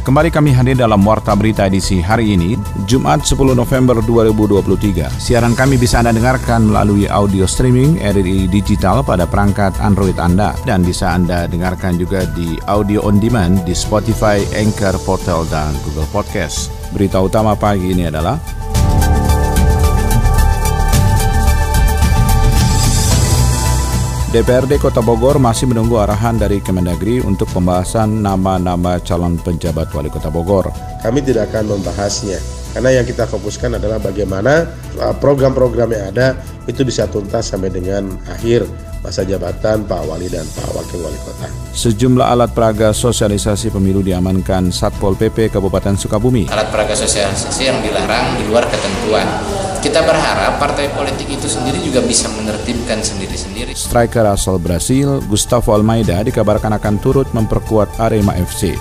Kembali kami hadir dalam Warta Berita edisi hari ini, Jumat 10 November 2023. Siaran kami bisa Anda dengarkan melalui audio streaming RRI Digital pada perangkat Android Anda dan bisa Anda dengarkan juga di audio on demand di Spotify, Anchor, Portal, dan Google Podcast. Berita utama pagi ini adalah DPRD Kota Bogor masih menunggu arahan dari Kemendagri untuk pembahasan nama-nama calon penjabat wali kota Bogor. Kami tidak akan membahasnya, karena yang kita fokuskan adalah bagaimana uh, program-program yang ada itu bisa tuntas sampai dengan akhir masa jabatan Pak Wali dan Pak Wakil Wali Kota. Sejumlah alat peraga sosialisasi pemilu diamankan Satpol PP Kabupaten Sukabumi. Alat peraga sosialisasi yang dilarang di luar ketentuan kita berharap partai politik itu sendiri juga bisa menertibkan sendiri-sendiri. Striker asal Brasil, Gustavo Almeida dikabarkan akan turut memperkuat Arema FC.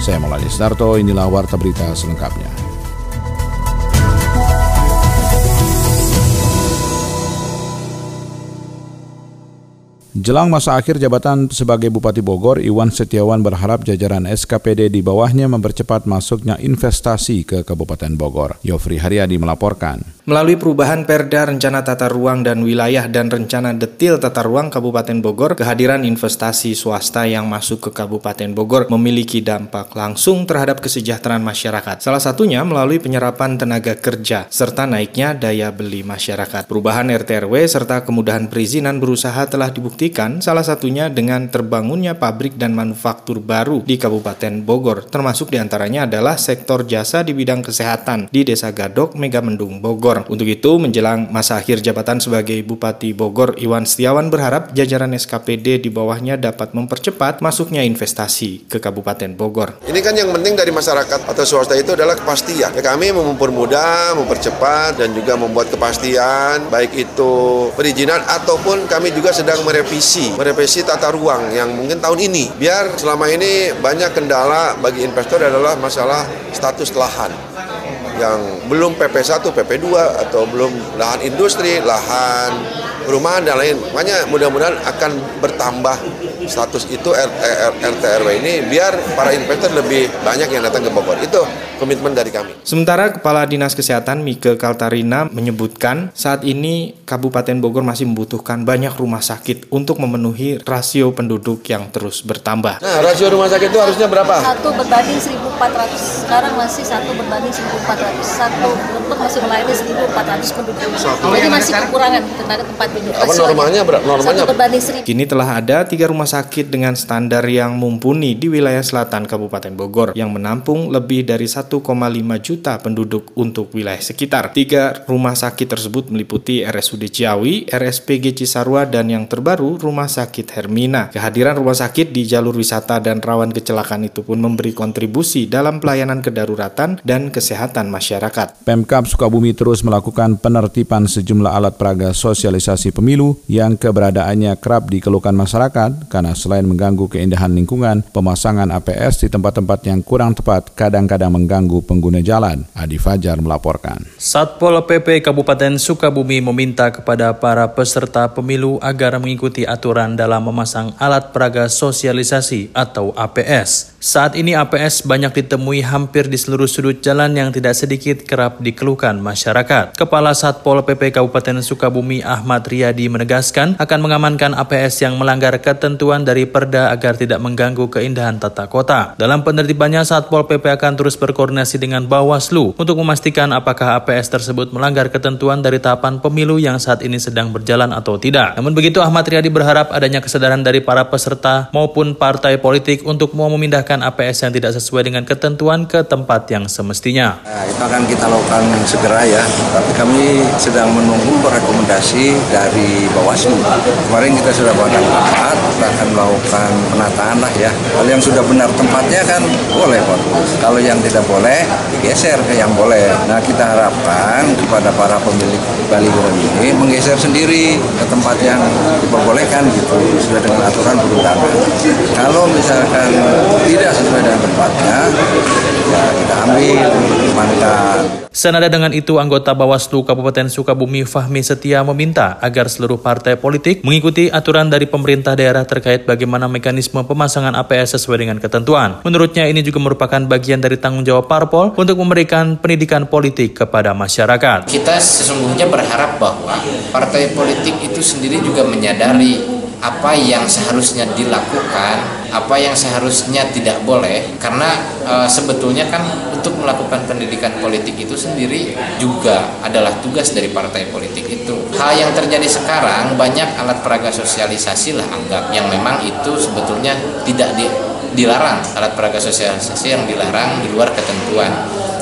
Saya Maulani Starto, inilah Warta Berita selengkapnya. Jelang masa akhir jabatan sebagai Bupati Bogor, Iwan Setiawan berharap jajaran SKPD di bawahnya mempercepat masuknya investasi ke Kabupaten Bogor. Yofri Haryadi melaporkan. Melalui perubahan Perda Rencana Tata Ruang dan Wilayah dan Rencana Detil Tata Ruang Kabupaten Bogor, kehadiran investasi swasta yang masuk ke Kabupaten Bogor memiliki dampak langsung terhadap kesejahteraan masyarakat. Salah satunya melalui penyerapan tenaga kerja serta naiknya daya beli masyarakat. Perubahan RTRW serta kemudahan perizinan berusaha telah dibuktikan dibuktikan salah satunya dengan terbangunnya pabrik dan manufaktur baru di Kabupaten Bogor, termasuk di antaranya adalah sektor jasa di bidang kesehatan di Desa Gadok, Megamendung, Bogor. Untuk itu, menjelang masa akhir jabatan sebagai Bupati Bogor, Iwan Setiawan berharap jajaran SKPD di bawahnya dapat mempercepat masuknya investasi ke Kabupaten Bogor. Ini kan yang penting dari masyarakat atau swasta itu adalah kepastian. Ya, kami mempermudah, mempercepat, dan juga membuat kepastian, baik itu perizinan ataupun kami juga sedang merevisi merevisi, merevisi tata ruang yang mungkin tahun ini. Biar selama ini banyak kendala bagi investor adalah masalah status lahan yang belum PP1, PP2 atau belum lahan industri, lahan perumahan dan lain. Makanya mudah-mudahan akan bertambah status itu RT, RT RW ini biar para investor lebih banyak yang datang ke Bogor. Itu komitmen dari kami. Sementara Kepala Dinas Kesehatan Mike Kaltarina menyebutkan saat ini Kabupaten Bogor masih membutuhkan banyak rumah sakit untuk memenuhi rasio penduduk yang terus bertambah. Nah, rasio rumah sakit itu harusnya berapa? Satu berbanding 1.400. Sekarang masih satu berbanding 1.400. Satu lembut masih melayani 1.400 penduduk. Satu. Jadi masih kekurangan tenaga tempat tidur. Apa normalnya berapa? Normalnya satu berbanding 1.000. Kini telah ada tiga rumah sakit dengan standar yang mumpuni di wilayah selatan Kabupaten Bogor yang menampung lebih dari 1,5 juta penduduk untuk wilayah sekitar. Tiga rumah sakit tersebut meliputi RSUD Ciawi, RSPG Cisarua, dan yang terbaru Rumah Sakit Hermina. Kehadiran rumah sakit di jalur wisata dan rawan kecelakaan itu pun memberi kontribusi dalam pelayanan kedaruratan dan kesehatan masyarakat. Pemkap Sukabumi terus melakukan penertiban sejumlah alat peraga sosialisasi pemilu yang keberadaannya kerap dikeluhkan masyarakat karena selain mengganggu keindahan lingkungan, pemasangan APS di tempat-tempat yang kurang tepat kadang-kadang mengganggu pengguna jalan. Adi Fajar melaporkan. Satpol PP Kabupaten Sukabumi meminta kepada para peserta pemilu agar mengikuti aturan dalam memasang alat peraga sosialisasi atau APS. Saat ini APS banyak ditemui hampir di seluruh sudut jalan yang tidak sedikit kerap dikeluhkan masyarakat. Kepala Satpol PP Kabupaten Sukabumi Ahmad Riyadi menegaskan akan mengamankan APS yang melanggar ketentuan dari Perda agar tidak mengganggu keindahan tata kota. Dalam penertibannya, Satpol PP akan terus berkoordinasi dengan Bawaslu untuk memastikan apakah APS tersebut melanggar ketentuan dari tahapan pemilu yang saat ini sedang berjalan atau tidak. Namun begitu, Ahmad Riyadi berharap adanya kesadaran dari para peserta maupun partai politik untuk mau memindahkan memindahkan APS yang tidak sesuai dengan ketentuan ke tempat yang semestinya. Nah, itu akan kita lakukan segera ya, tapi kami sedang menunggu rekomendasi dari Bawaslu. Kemarin kita sudah buatkan rapat, kita akan melakukan penataan lah ya. Kalau yang sudah benar tempatnya kan boleh Pak. Kalau yang tidak boleh, digeser ke yang boleh. Nah kita harapkan kepada para pemilik baliho ini menggeser sendiri ke tempat yang diperbolehkan gitu, sesuai dengan aturan perundangan. Kalau misalkan tidak sesuai dengan tempatnya, ya kita ambil, dimankan. Senada dengan itu, anggota Bawaslu Kabupaten Sukabumi Fahmi Setia meminta agar seluruh partai politik mengikuti aturan dari pemerintah daerah terkait bagaimana mekanisme pemasangan APS sesuai dengan ketentuan. Menurutnya ini juga merupakan bagian dari tanggung jawab parpol untuk memberikan pendidikan politik kepada masyarakat. Kita sesungguhnya berharap bahwa partai politik itu sendiri juga menyadari apa yang seharusnya dilakukan, apa yang seharusnya tidak boleh, karena e, sebetulnya kan untuk melakukan pendidikan politik itu sendiri juga adalah tugas dari partai politik itu. Hal yang terjadi sekarang banyak alat peraga sosialisasi lah anggap yang memang itu sebetulnya tidak di, dilarang. Alat peraga sosialisasi yang dilarang di luar ketentuan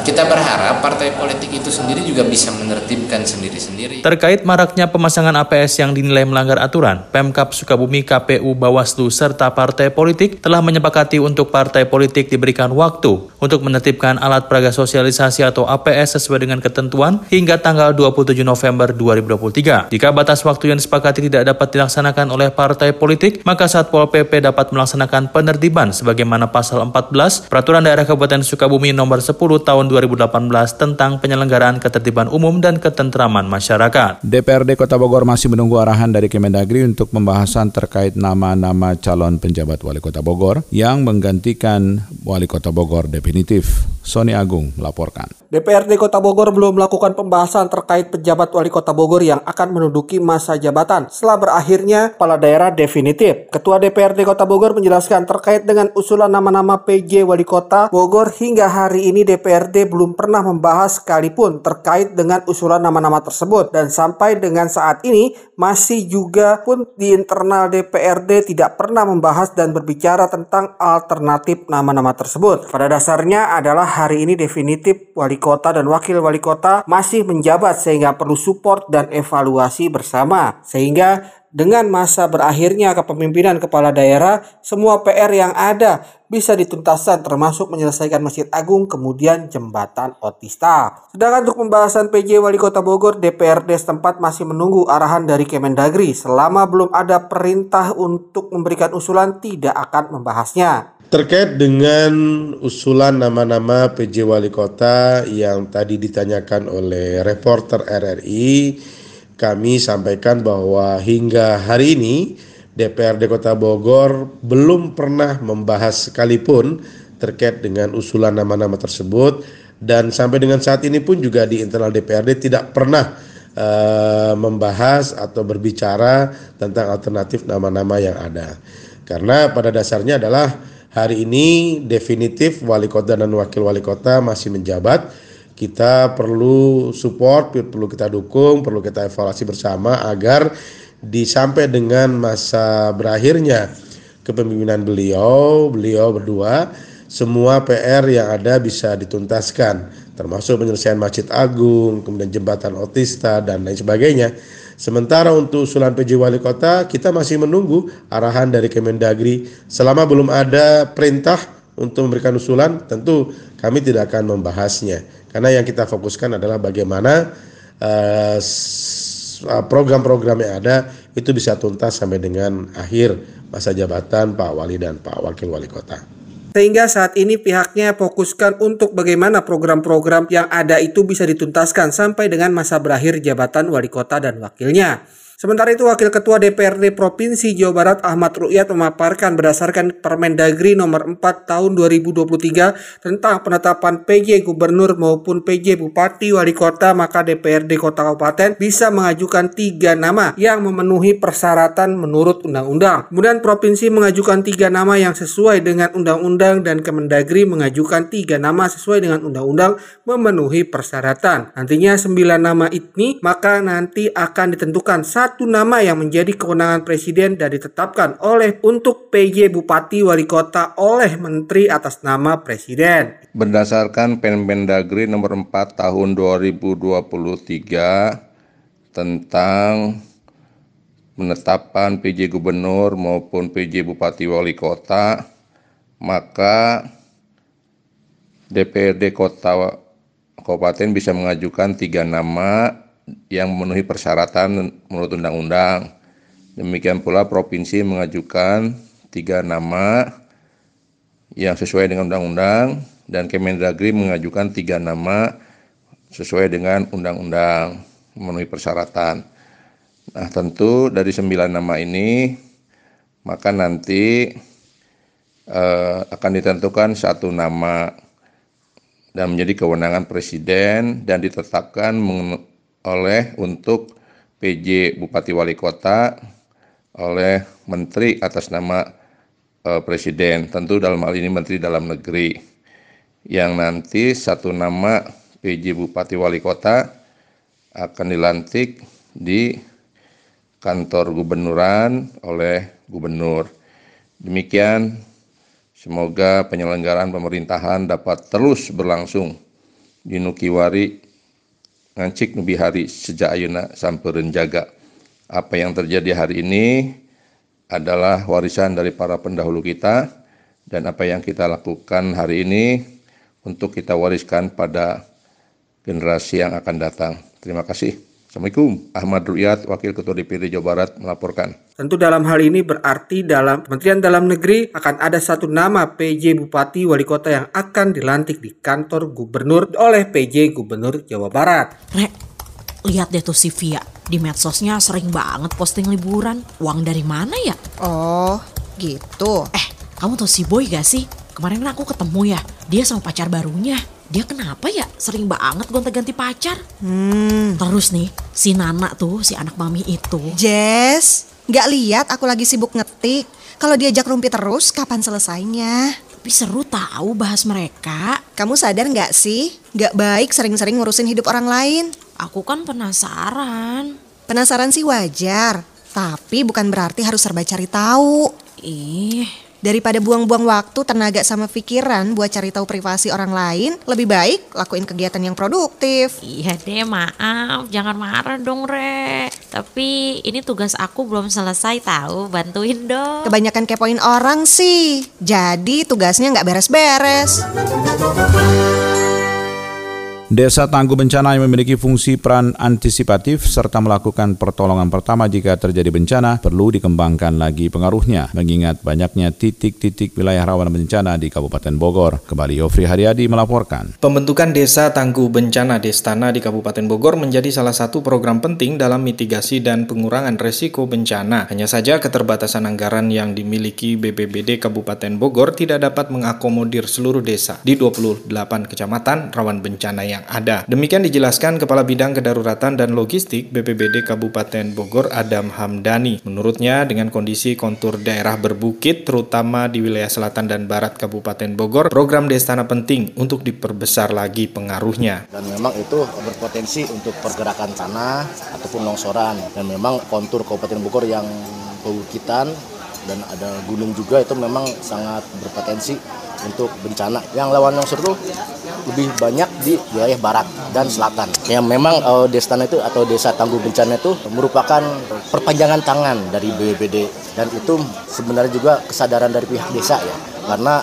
kita berharap partai politik itu sendiri juga bisa menertibkan sendiri-sendiri. Terkait maraknya pemasangan APS yang dinilai melanggar aturan, Pemkap Sukabumi, KPU, Bawaslu, serta partai politik telah menyepakati untuk partai politik diberikan waktu untuk menertibkan alat peraga sosialisasi atau APS sesuai dengan ketentuan hingga tanggal 27 November 2023. Jika batas waktu yang disepakati tidak dapat dilaksanakan oleh partai politik, maka Satpol PP dapat melaksanakan penertiban sebagaimana pasal 14 Peraturan Daerah Kabupaten Sukabumi nomor 10 tahun 2018 tentang penyelenggaraan ketertiban umum dan ketentraman masyarakat. DPRD Kota Bogor masih menunggu arahan dari Kemendagri untuk pembahasan terkait nama-nama calon penjabat wali kota Bogor yang menggantikan wali kota Bogor definitif. Sony Agung melaporkan. DPRD Kota Bogor belum melakukan pembahasan terkait pejabat wali kota Bogor yang akan menduduki masa jabatan setelah berakhirnya kepala daerah definitif. Ketua DPRD Kota Bogor menjelaskan terkait dengan usulan nama-nama PJ wali kota Bogor hingga hari ini DPRD belum pernah membahas sekalipun terkait dengan usulan nama-nama tersebut dan sampai dengan saat ini masih juga pun di internal DPRD tidak pernah membahas dan berbicara tentang alternatif nama-nama tersebut. Pada dasarnya adalah hari ini definitif wali kota dan wakil wali kota masih menjabat sehingga perlu support dan evaluasi bersama. Sehingga dengan masa berakhirnya kepemimpinan kepala daerah, semua PR yang ada bisa dituntaskan termasuk menyelesaikan Masjid Agung kemudian jembatan Otista. Sedangkan untuk pembahasan PJ Wali Kota Bogor, DPRD setempat masih menunggu arahan dari Kemendagri. Selama belum ada perintah untuk memberikan usulan tidak akan membahasnya. Terkait dengan usulan nama-nama PJ Wali Kota yang tadi ditanyakan oleh reporter RRI, kami sampaikan bahwa hingga hari ini DPRD Kota Bogor belum pernah membahas sekalipun terkait dengan usulan nama-nama tersebut dan sampai dengan saat ini pun juga di internal DPRD tidak pernah uh, membahas atau berbicara tentang alternatif nama-nama yang ada. Karena pada dasarnya adalah hari ini definitif wali kota dan wakil wali kota masih menjabat. Kita perlu support, perlu kita dukung, perlu kita evaluasi bersama agar di sampai dengan masa berakhirnya kepemimpinan beliau, beliau berdua, semua PR yang ada bisa dituntaskan, termasuk penyelesaian Masjid Agung, kemudian jembatan Otista dan lain sebagainya. Sementara untuk usulan PJ Wali Kota, kita masih menunggu arahan dari Kemendagri. Selama belum ada perintah untuk memberikan usulan, tentu kami tidak akan membahasnya. Karena yang kita fokuskan adalah bagaimana uh, program-program yang ada itu bisa tuntas sampai dengan akhir masa jabatan Pak Wali dan Pak Wakil Wali Kota. Sehingga saat ini pihaknya fokuskan untuk bagaimana program-program yang ada itu bisa dituntaskan sampai dengan masa berakhir jabatan wali kota dan wakilnya. Sementara itu Wakil Ketua DPRD Provinsi Jawa Barat Ahmad Rukyat memaparkan berdasarkan Permendagri nomor 4 tahun 2023 tentang penetapan PJ Gubernur maupun PJ Bupati Wali Kota maka DPRD Kota Kabupaten bisa mengajukan tiga nama yang memenuhi persyaratan menurut undang-undang. Kemudian Provinsi mengajukan tiga nama yang sesuai dengan undang-undang dan Kemendagri mengajukan tiga nama sesuai dengan undang-undang memenuhi persyaratan. Nantinya sembilan nama ini maka nanti akan ditentukan satu satu nama yang menjadi kewenangan Presiden dan ditetapkan oleh untuk PJ Bupati Wali Kota oleh Menteri atas nama Presiden. Berdasarkan Permendagri nomor 4 tahun 2023 tentang penetapan PJ Gubernur maupun PJ Bupati Wali Kota, maka DPRD Kota Kabupaten bisa mengajukan tiga nama yang memenuhi persyaratan menurut undang-undang. Demikian pula provinsi mengajukan tiga nama yang sesuai dengan undang-undang dan Kemendagri mengajukan tiga nama sesuai dengan undang-undang memenuhi persyaratan. Nah, tentu dari sembilan nama ini, maka nanti eh, akan ditentukan satu nama dan menjadi kewenangan presiden dan ditetapkan oleh untuk PJ Bupati Wali Kota oleh menteri atas nama eh, presiden. Tentu dalam hal ini Menteri Dalam Negeri yang nanti satu nama PJ Bupati Wali Kota akan dilantik di kantor gubernuran oleh gubernur. Demikian, semoga penyelenggaraan pemerintahan dapat terus berlangsung di Nukiwari, Ngancik Nubihari sejak Ayuna sampai Renjaga. Apa yang terjadi hari ini adalah warisan dari para pendahulu kita dan apa yang kita lakukan hari ini untuk kita wariskan pada generasi yang akan datang. Terima kasih. Assalamualaikum. Ahmad Ruyat, Wakil Ketua DPD Jawa Barat melaporkan. Tentu dalam hal ini berarti dalam Kementerian Dalam Negeri akan ada satu nama PJ Bupati Wali Kota yang akan dilantik di kantor gubernur oleh PJ Gubernur Jawa Barat. Rek, lihat deh tuh si Via. Di medsosnya sering banget posting liburan. Uang dari mana ya? Oh, gitu. Eh, kamu tau si Boy gak sih? Kemarin aku ketemu ya, dia sama pacar barunya dia kenapa ya sering banget gonta-ganti pacar? Hmm. Terus nih, si Nana tuh, si anak mami itu. Jess, gak lihat aku lagi sibuk ngetik. Kalau diajak rumpi terus, kapan selesainya? Tapi seru tahu bahas mereka. Kamu sadar gak sih? Gak baik sering-sering ngurusin hidup orang lain. Aku kan penasaran. Penasaran sih wajar, tapi bukan berarti harus serba cari tahu. Ih, Daripada buang-buang waktu, tenaga sama pikiran buat cari tahu privasi orang lain, lebih baik lakuin kegiatan yang produktif. Iya deh, maaf. Jangan marah dong, Re. Tapi ini tugas aku belum selesai tahu, bantuin dong. Kebanyakan kepoin orang sih. Jadi tugasnya nggak beres-beres. Desa tangguh bencana yang memiliki fungsi peran antisipatif serta melakukan pertolongan pertama jika terjadi bencana perlu dikembangkan lagi pengaruhnya mengingat banyaknya titik-titik wilayah rawan bencana di Kabupaten Bogor. Kembali Yofri Haryadi melaporkan. Pembentukan Desa Tangguh Bencana Destana di Kabupaten Bogor menjadi salah satu program penting dalam mitigasi dan pengurangan resiko bencana. Hanya saja keterbatasan anggaran yang dimiliki BPBD Kabupaten Bogor tidak dapat mengakomodir seluruh desa di 28 kecamatan rawan bencana yang yang ada. Demikian dijelaskan Kepala Bidang Kedaruratan dan Logistik BPBD Kabupaten Bogor Adam Hamdani. Menurutnya dengan kondisi kontur daerah berbukit terutama di wilayah selatan dan barat Kabupaten Bogor, program Destana penting untuk diperbesar lagi pengaruhnya. Dan memang itu berpotensi untuk pergerakan tanah ataupun longsoran dan memang kontur Kabupaten Bogor yang bebukitan dan ada gunung juga itu memang sangat berpotensi untuk bencana. Yang lawan longsor itu lebih banyak di wilayah barat dan selatan. Yang memang uh, Destana itu atau Desa Tangguh Bencana itu merupakan perpanjangan tangan dari BPBD dan itu sebenarnya juga kesadaran dari pihak desa ya. Karena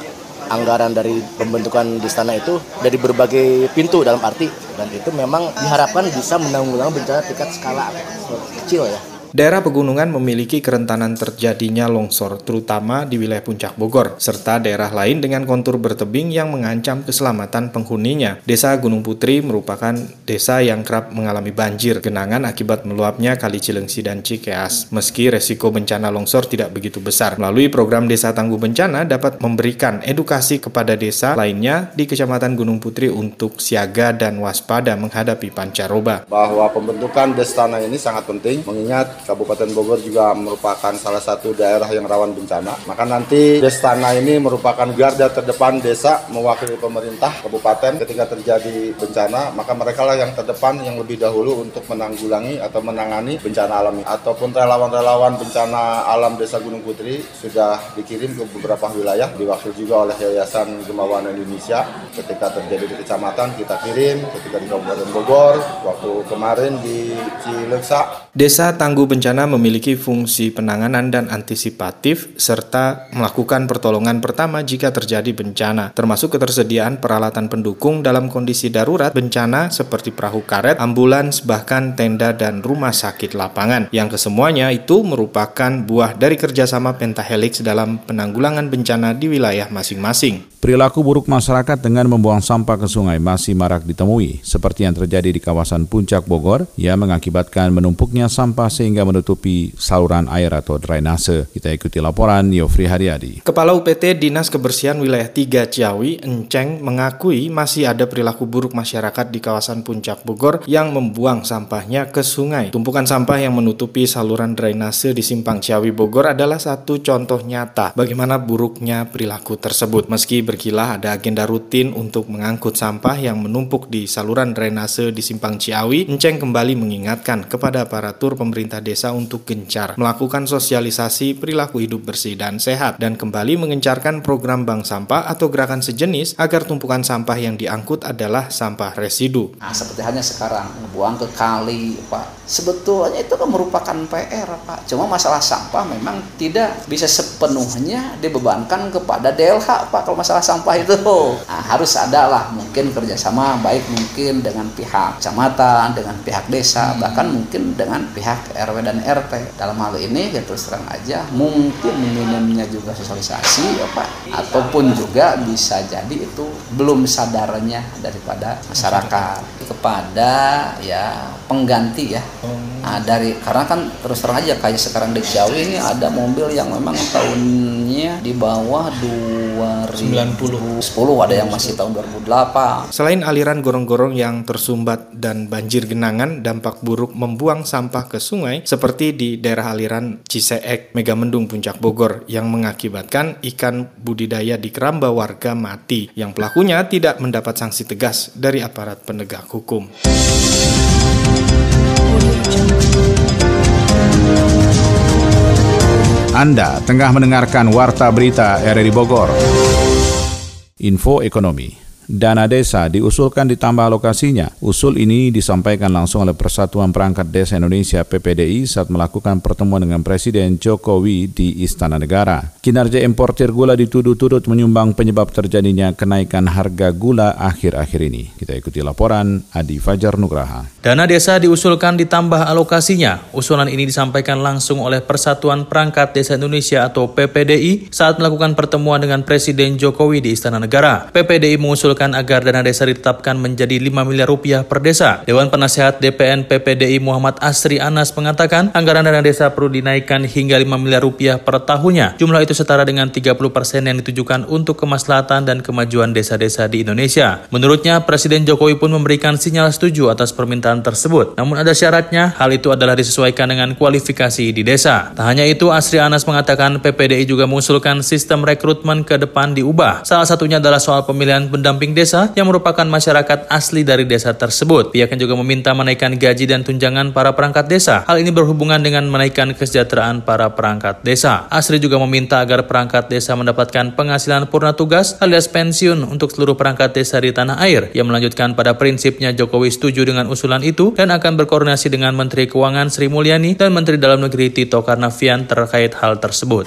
anggaran dari pembentukan Destana itu dari berbagai pintu dalam arti dan itu memang diharapkan bisa menanggulangi bencana tingkat skala kecil ya Daerah pegunungan memiliki kerentanan terjadinya longsor, terutama di wilayah puncak Bogor, serta daerah lain dengan kontur bertebing yang mengancam keselamatan penghuninya. Desa Gunung Putri merupakan desa yang kerap mengalami banjir, genangan akibat meluapnya Kali Cilengsi dan Cikeas. Meski resiko bencana longsor tidak begitu besar, melalui program Desa Tangguh Bencana dapat memberikan edukasi kepada desa lainnya di Kecamatan Gunung Putri untuk siaga dan waspada menghadapi pancaroba. Bahwa pembentukan Destana ini sangat penting mengingat Kabupaten Bogor juga merupakan salah satu daerah yang rawan bencana. Maka nanti Destana ini merupakan garda terdepan desa mewakili pemerintah kabupaten ketika terjadi bencana, maka mereka lah yang terdepan yang lebih dahulu untuk menanggulangi atau menangani bencana alami. Ataupun relawan-relawan bencana alam Desa Gunung Putri sudah dikirim ke beberapa wilayah, diwakil juga oleh Yayasan Gemawan Indonesia. Ketika terjadi di kecamatan kita kirim, ketika di Kabupaten Bogor, waktu kemarin di Cileksa. Desa Tangguh Bencana memiliki fungsi penanganan dan antisipatif serta melakukan pertolongan pertama jika terjadi bencana, termasuk ketersediaan peralatan pendukung dalam kondisi darurat bencana seperti perahu karet, ambulans, bahkan tenda dan rumah sakit lapangan, yang kesemuanya itu merupakan buah dari kerjasama Pentahelix dalam penanggulangan bencana di wilayah masing-masing. Perilaku buruk masyarakat dengan membuang sampah ke sungai masih marak ditemui, seperti yang terjadi di kawasan Puncak Bogor, yang mengakibatkan menumpuknya sampah sehingga menutupi saluran air atau drainase. Kita ikuti laporan Yofri Haryadi. Kepala UPT Dinas Kebersihan Wilayah 3 Ciawi, Enceng, mengakui masih ada perilaku buruk masyarakat di kawasan Puncak Bogor yang membuang sampahnya ke sungai. Tumpukan sampah yang menutupi saluran drainase di Simpang Ciawi Bogor adalah satu contoh nyata bagaimana buruknya perilaku tersebut. Meski berkilah ada agenda rutin untuk mengangkut sampah yang menumpuk di saluran drainase di Simpang Ciawi, Enceng kembali mengingatkan kepada aparatur pemerintah desa untuk gencar melakukan sosialisasi perilaku hidup bersih dan sehat dan kembali mengencarkan program bank sampah atau gerakan sejenis agar tumpukan sampah yang diangkut adalah sampah residu. Nah, seperti hanya sekarang buang ke kali, Pak. Sebetulnya itu kan merupakan PR, Pak. Cuma masalah sampah memang tidak bisa sepenuhnya dibebankan kepada DLH, Pak. Kalau masalah sampah itu. Nah, harus ada lah. Mungkin kerjasama baik mungkin dengan pihak kecamatan dengan pihak desa hmm. bahkan mungkin dengan pihak RW dan RT dalam hal ini ya terus terang aja mungkin minimnya juga sosialisasi ya Pak. Ataupun juga bisa jadi itu belum sadarnya daripada masyarakat. Kepada ya pengganti ya. Nah, dari karena kan terus terang aja kayak sekarang di Jawi ini ada mobil yang memang tahunnya di bawah 2090 10 ada yang masih tahun 2008 selain aliran gorong-gorong yang tersumbat dan banjir genangan dampak buruk membuang sampah ke sungai seperti di daerah aliran Ciseek Megamendung Puncak Bogor yang mengakibatkan ikan budidaya di keramba warga mati yang pelakunya tidak mendapat sanksi tegas dari aparat penegak hukum. Anda tengah mendengarkan Warta Berita RRI Bogor. Info Ekonomi Dana desa diusulkan ditambah alokasinya. Usul ini disampaikan langsung oleh Persatuan Perangkat Desa Indonesia PPDI saat melakukan pertemuan dengan Presiden Jokowi di Istana Negara. Kinerja importir gula dituduh turut menyumbang penyebab terjadinya kenaikan harga gula akhir-akhir ini. Kita ikuti laporan Adi Fajar Nugraha. Dana desa diusulkan ditambah alokasinya. Usulan ini disampaikan langsung oleh Persatuan Perangkat Desa Indonesia atau PPDI saat melakukan pertemuan dengan Presiden Jokowi di Istana Negara. PPDI mengusul mengusulkan agar dana desa ditetapkan menjadi 5 miliar rupiah per desa. Dewan Penasehat DPN PPDI Muhammad Asri Anas mengatakan anggaran dana desa perlu dinaikkan hingga 5 miliar rupiah per tahunnya. Jumlah itu setara dengan 30 persen yang ditujukan untuk kemaslahatan dan kemajuan desa-desa di Indonesia. Menurutnya, Presiden Jokowi pun memberikan sinyal setuju atas permintaan tersebut. Namun ada syaratnya, hal itu adalah disesuaikan dengan kualifikasi di desa. Tak hanya itu, Asri Anas mengatakan PPDI juga mengusulkan sistem rekrutmen ke depan diubah. Salah satunya adalah soal pemilihan pendamping pendamping desa yang merupakan masyarakat asli dari desa tersebut. Pihaknya juga meminta menaikkan gaji dan tunjangan para perangkat desa. Hal ini berhubungan dengan menaikkan kesejahteraan para perangkat desa. Asri juga meminta agar perangkat desa mendapatkan penghasilan purna tugas alias pensiun untuk seluruh perangkat desa di tanah air. Ia melanjutkan pada prinsipnya Jokowi setuju dengan usulan itu dan akan berkoordinasi dengan Menteri Keuangan Sri Mulyani dan Menteri Dalam Negeri Tito Karnavian terkait hal tersebut.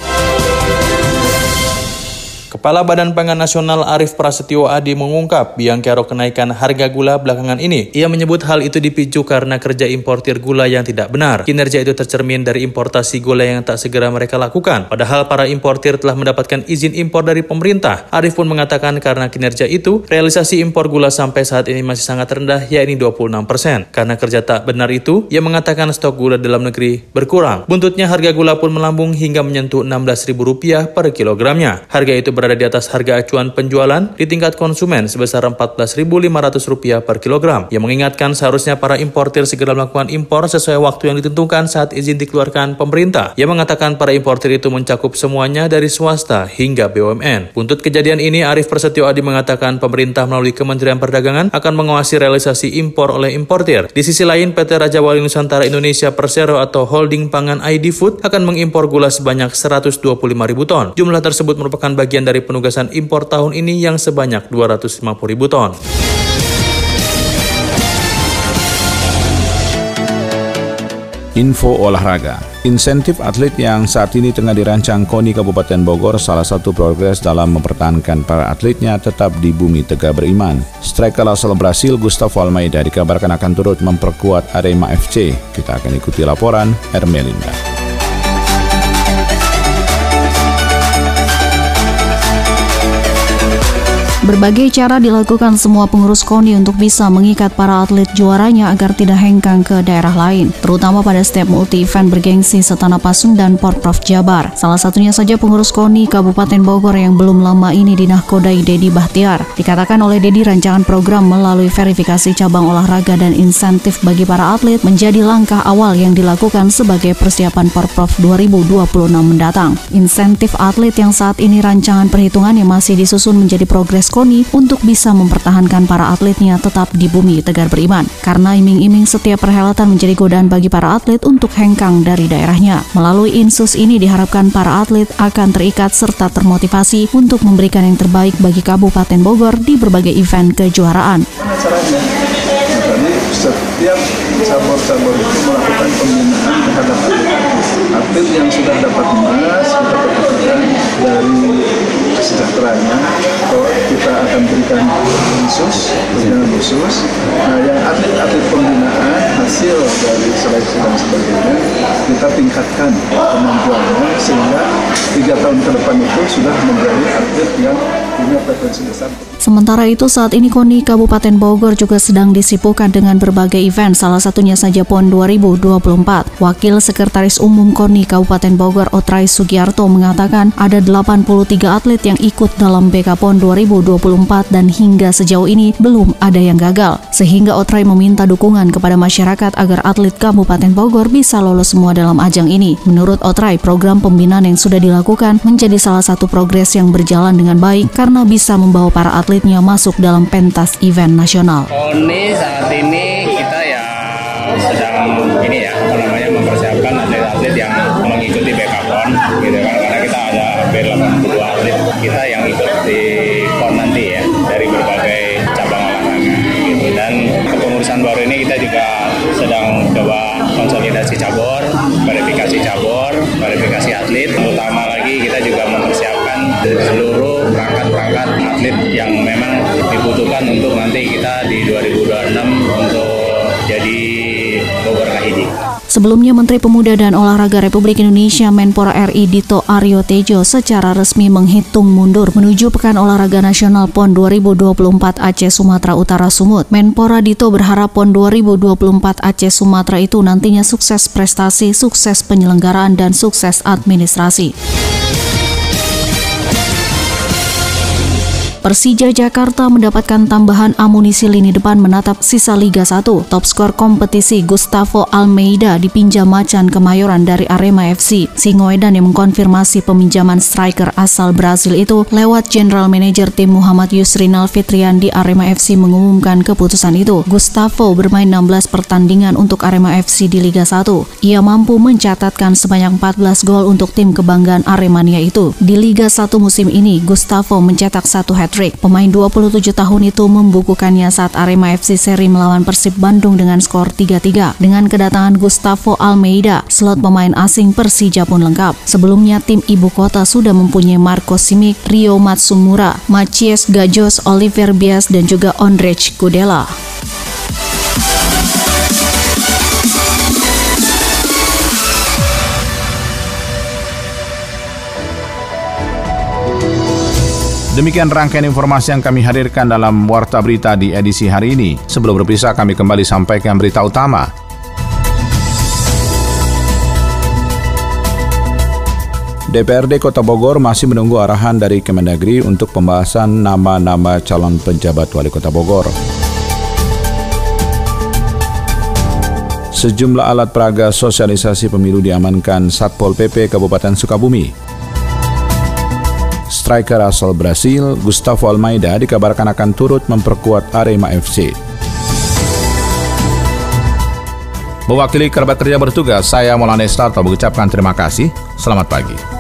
Kepala Badan Pangan Nasional Arief Prasetyo Adi mengungkap biang kerok kenaikan harga gula belakangan ini. Ia menyebut hal itu dipicu karena kerja importir gula yang tidak benar. Kinerja itu tercermin dari importasi gula yang tak segera mereka lakukan. Padahal para importir telah mendapatkan izin impor dari pemerintah. Arief pun mengatakan karena kinerja itu, realisasi impor gula sampai saat ini masih sangat rendah, yakni 26 persen. Karena kerja tak benar itu, ia mengatakan stok gula dalam negeri berkurang. Buntutnya harga gula pun melambung hingga menyentuh Rp16.000 per kilogramnya. Harga itu berada di atas harga acuan penjualan di tingkat konsumen sebesar Rp14.500 per kilogram. Yang mengingatkan seharusnya para importir segera melakukan impor sesuai waktu yang ditentukan saat izin dikeluarkan pemerintah. Ia mengatakan para importir itu mencakup semuanya dari swasta hingga BUMN. Untuk kejadian ini, Arif Prasetyo Adi mengatakan pemerintah melalui Kementerian Perdagangan akan mengawasi realisasi impor oleh importir. Di sisi lain, PT Raja Wali Nusantara Indonesia Persero atau Holding Pangan ID Food akan mengimpor gula sebanyak 125 ribu ton. Jumlah tersebut merupakan bagian dari penugasan impor tahun ini yang sebanyak 250 ribu ton. Info olahraga. Insentif atlet yang saat ini tengah dirancang KONI Kabupaten Bogor salah satu progres dalam mempertahankan para atletnya tetap di bumi tegak beriman. Striker asal Brasil Gustavo Almeida dikabarkan akan turut memperkuat Arema FC. Kita akan ikuti laporan Ermelinda. Berbagai cara dilakukan semua pengurus KONI untuk bisa mengikat para atlet juaranya agar tidak hengkang ke daerah lain, terutama pada setiap multi-event bergengsi Setana Pasung dan Porprov Jabar. Salah satunya saja pengurus KONI Kabupaten Bogor yang belum lama ini dinahkodai Dedi Bahtiar. Dikatakan oleh Dedi rancangan program melalui verifikasi cabang olahraga dan insentif bagi para atlet menjadi langkah awal yang dilakukan sebagai persiapan Porprov 2026 mendatang. Insentif atlet yang saat ini rancangan perhitungan yang masih disusun menjadi progres Untuk bisa mempertahankan para atletnya tetap di bumi tegar beriman. Karena iming-iming setiap perhelatan menjadi godaan bagi para atlet untuk hengkang dari daerahnya. Melalui Insus ini diharapkan para atlet akan terikat serta termotivasi untuk memberikan yang terbaik bagi Kabupaten Bogor di berbagai event kejuaraan. setiap cabur-cabur itu melakukan pembinaan terhadap atlet. Yang sudah dapat emas, kita dari kesejahteranya kita akan berikan khusus pembinaan khusus. Nah yang atlet-atlet pembinaan hasil dari seleksi dan sebagainya kita tingkatkan kemampuannya sehingga tiga tahun ke depan itu sudah menjadi atlet yang Sementara itu saat ini KONI Kabupaten Bogor juga sedang disibukkan dengan berbagai event, salah satunya saja PON 2024. Wakil Sekretaris Umum KONI Kabupaten Bogor Otrai Sugiarto mengatakan ada 83 atlet yang ikut dalam BK PON 2024 dan hingga sejauh ini belum ada yang gagal. Sehingga Otrai meminta dukungan kepada masyarakat agar atlet Kabupaten Bogor bisa lolos semua dalam ajang ini. Menurut Otrai, program pembinaan yang sudah dilakukan menjadi salah satu progres yang berjalan dengan baik karena bisa membawa para atlet atletnya masuk dalam pentas event nasional. Oni saat ini kita ya sedang ini ya 2026 untuk jadi Bogor Kahiji. Sebelumnya Menteri Pemuda dan Olahraga Republik Indonesia Menpora RI Dito Aryo Tejo secara resmi menghitung mundur menuju Pekan Olahraga Nasional PON 2024 Aceh Sumatera Utara Sumut. Menpora Dito berharap PON 2024 Aceh Sumatera itu nantinya sukses prestasi, sukses penyelenggaraan dan sukses administrasi. Persija Jakarta mendapatkan tambahan amunisi lini depan menatap sisa Liga 1. Top skor kompetisi Gustavo Almeida dipinjam Macan Kemayoran dari Arema FC. Singoedan yang mengkonfirmasi peminjaman striker asal Brazil itu lewat General Manager tim Muhammad Yusrinal Fitrian di Arema FC mengumumkan keputusan itu. Gustavo bermain 16 pertandingan untuk Arema FC di Liga 1. Ia mampu mencatatkan sebanyak 14 gol untuk tim kebanggaan Aremania itu. Di Liga 1 musim ini, Gustavo mencetak satu hat hat-trick. Pemain 27 tahun itu membukukannya saat Arema FC seri melawan Persib Bandung dengan skor 3-3. Dengan kedatangan Gustavo Almeida, slot pemain asing Persija pun lengkap. Sebelumnya tim ibu kota sudah mempunyai Marco Simic, Rio Matsumura, Machies Gajos, Oliver Bias, dan juga Ondrej Kudela. Demikian rangkaian informasi yang kami hadirkan dalam Warta Berita di edisi hari ini. Sebelum berpisah, kami kembali sampaikan berita utama. DPRD Kota Bogor masih menunggu arahan dari Kemendagri untuk pembahasan nama-nama calon penjabat wali kota Bogor. Sejumlah alat peraga sosialisasi pemilu diamankan Satpol PP Kabupaten Sukabumi. Striker asal Brasil, Gustavo Almeida dikabarkan akan turut memperkuat Arema FC. Mewakili kerabat kerja bertugas, saya Maulana Estarto mengucapkan terima kasih. Selamat pagi.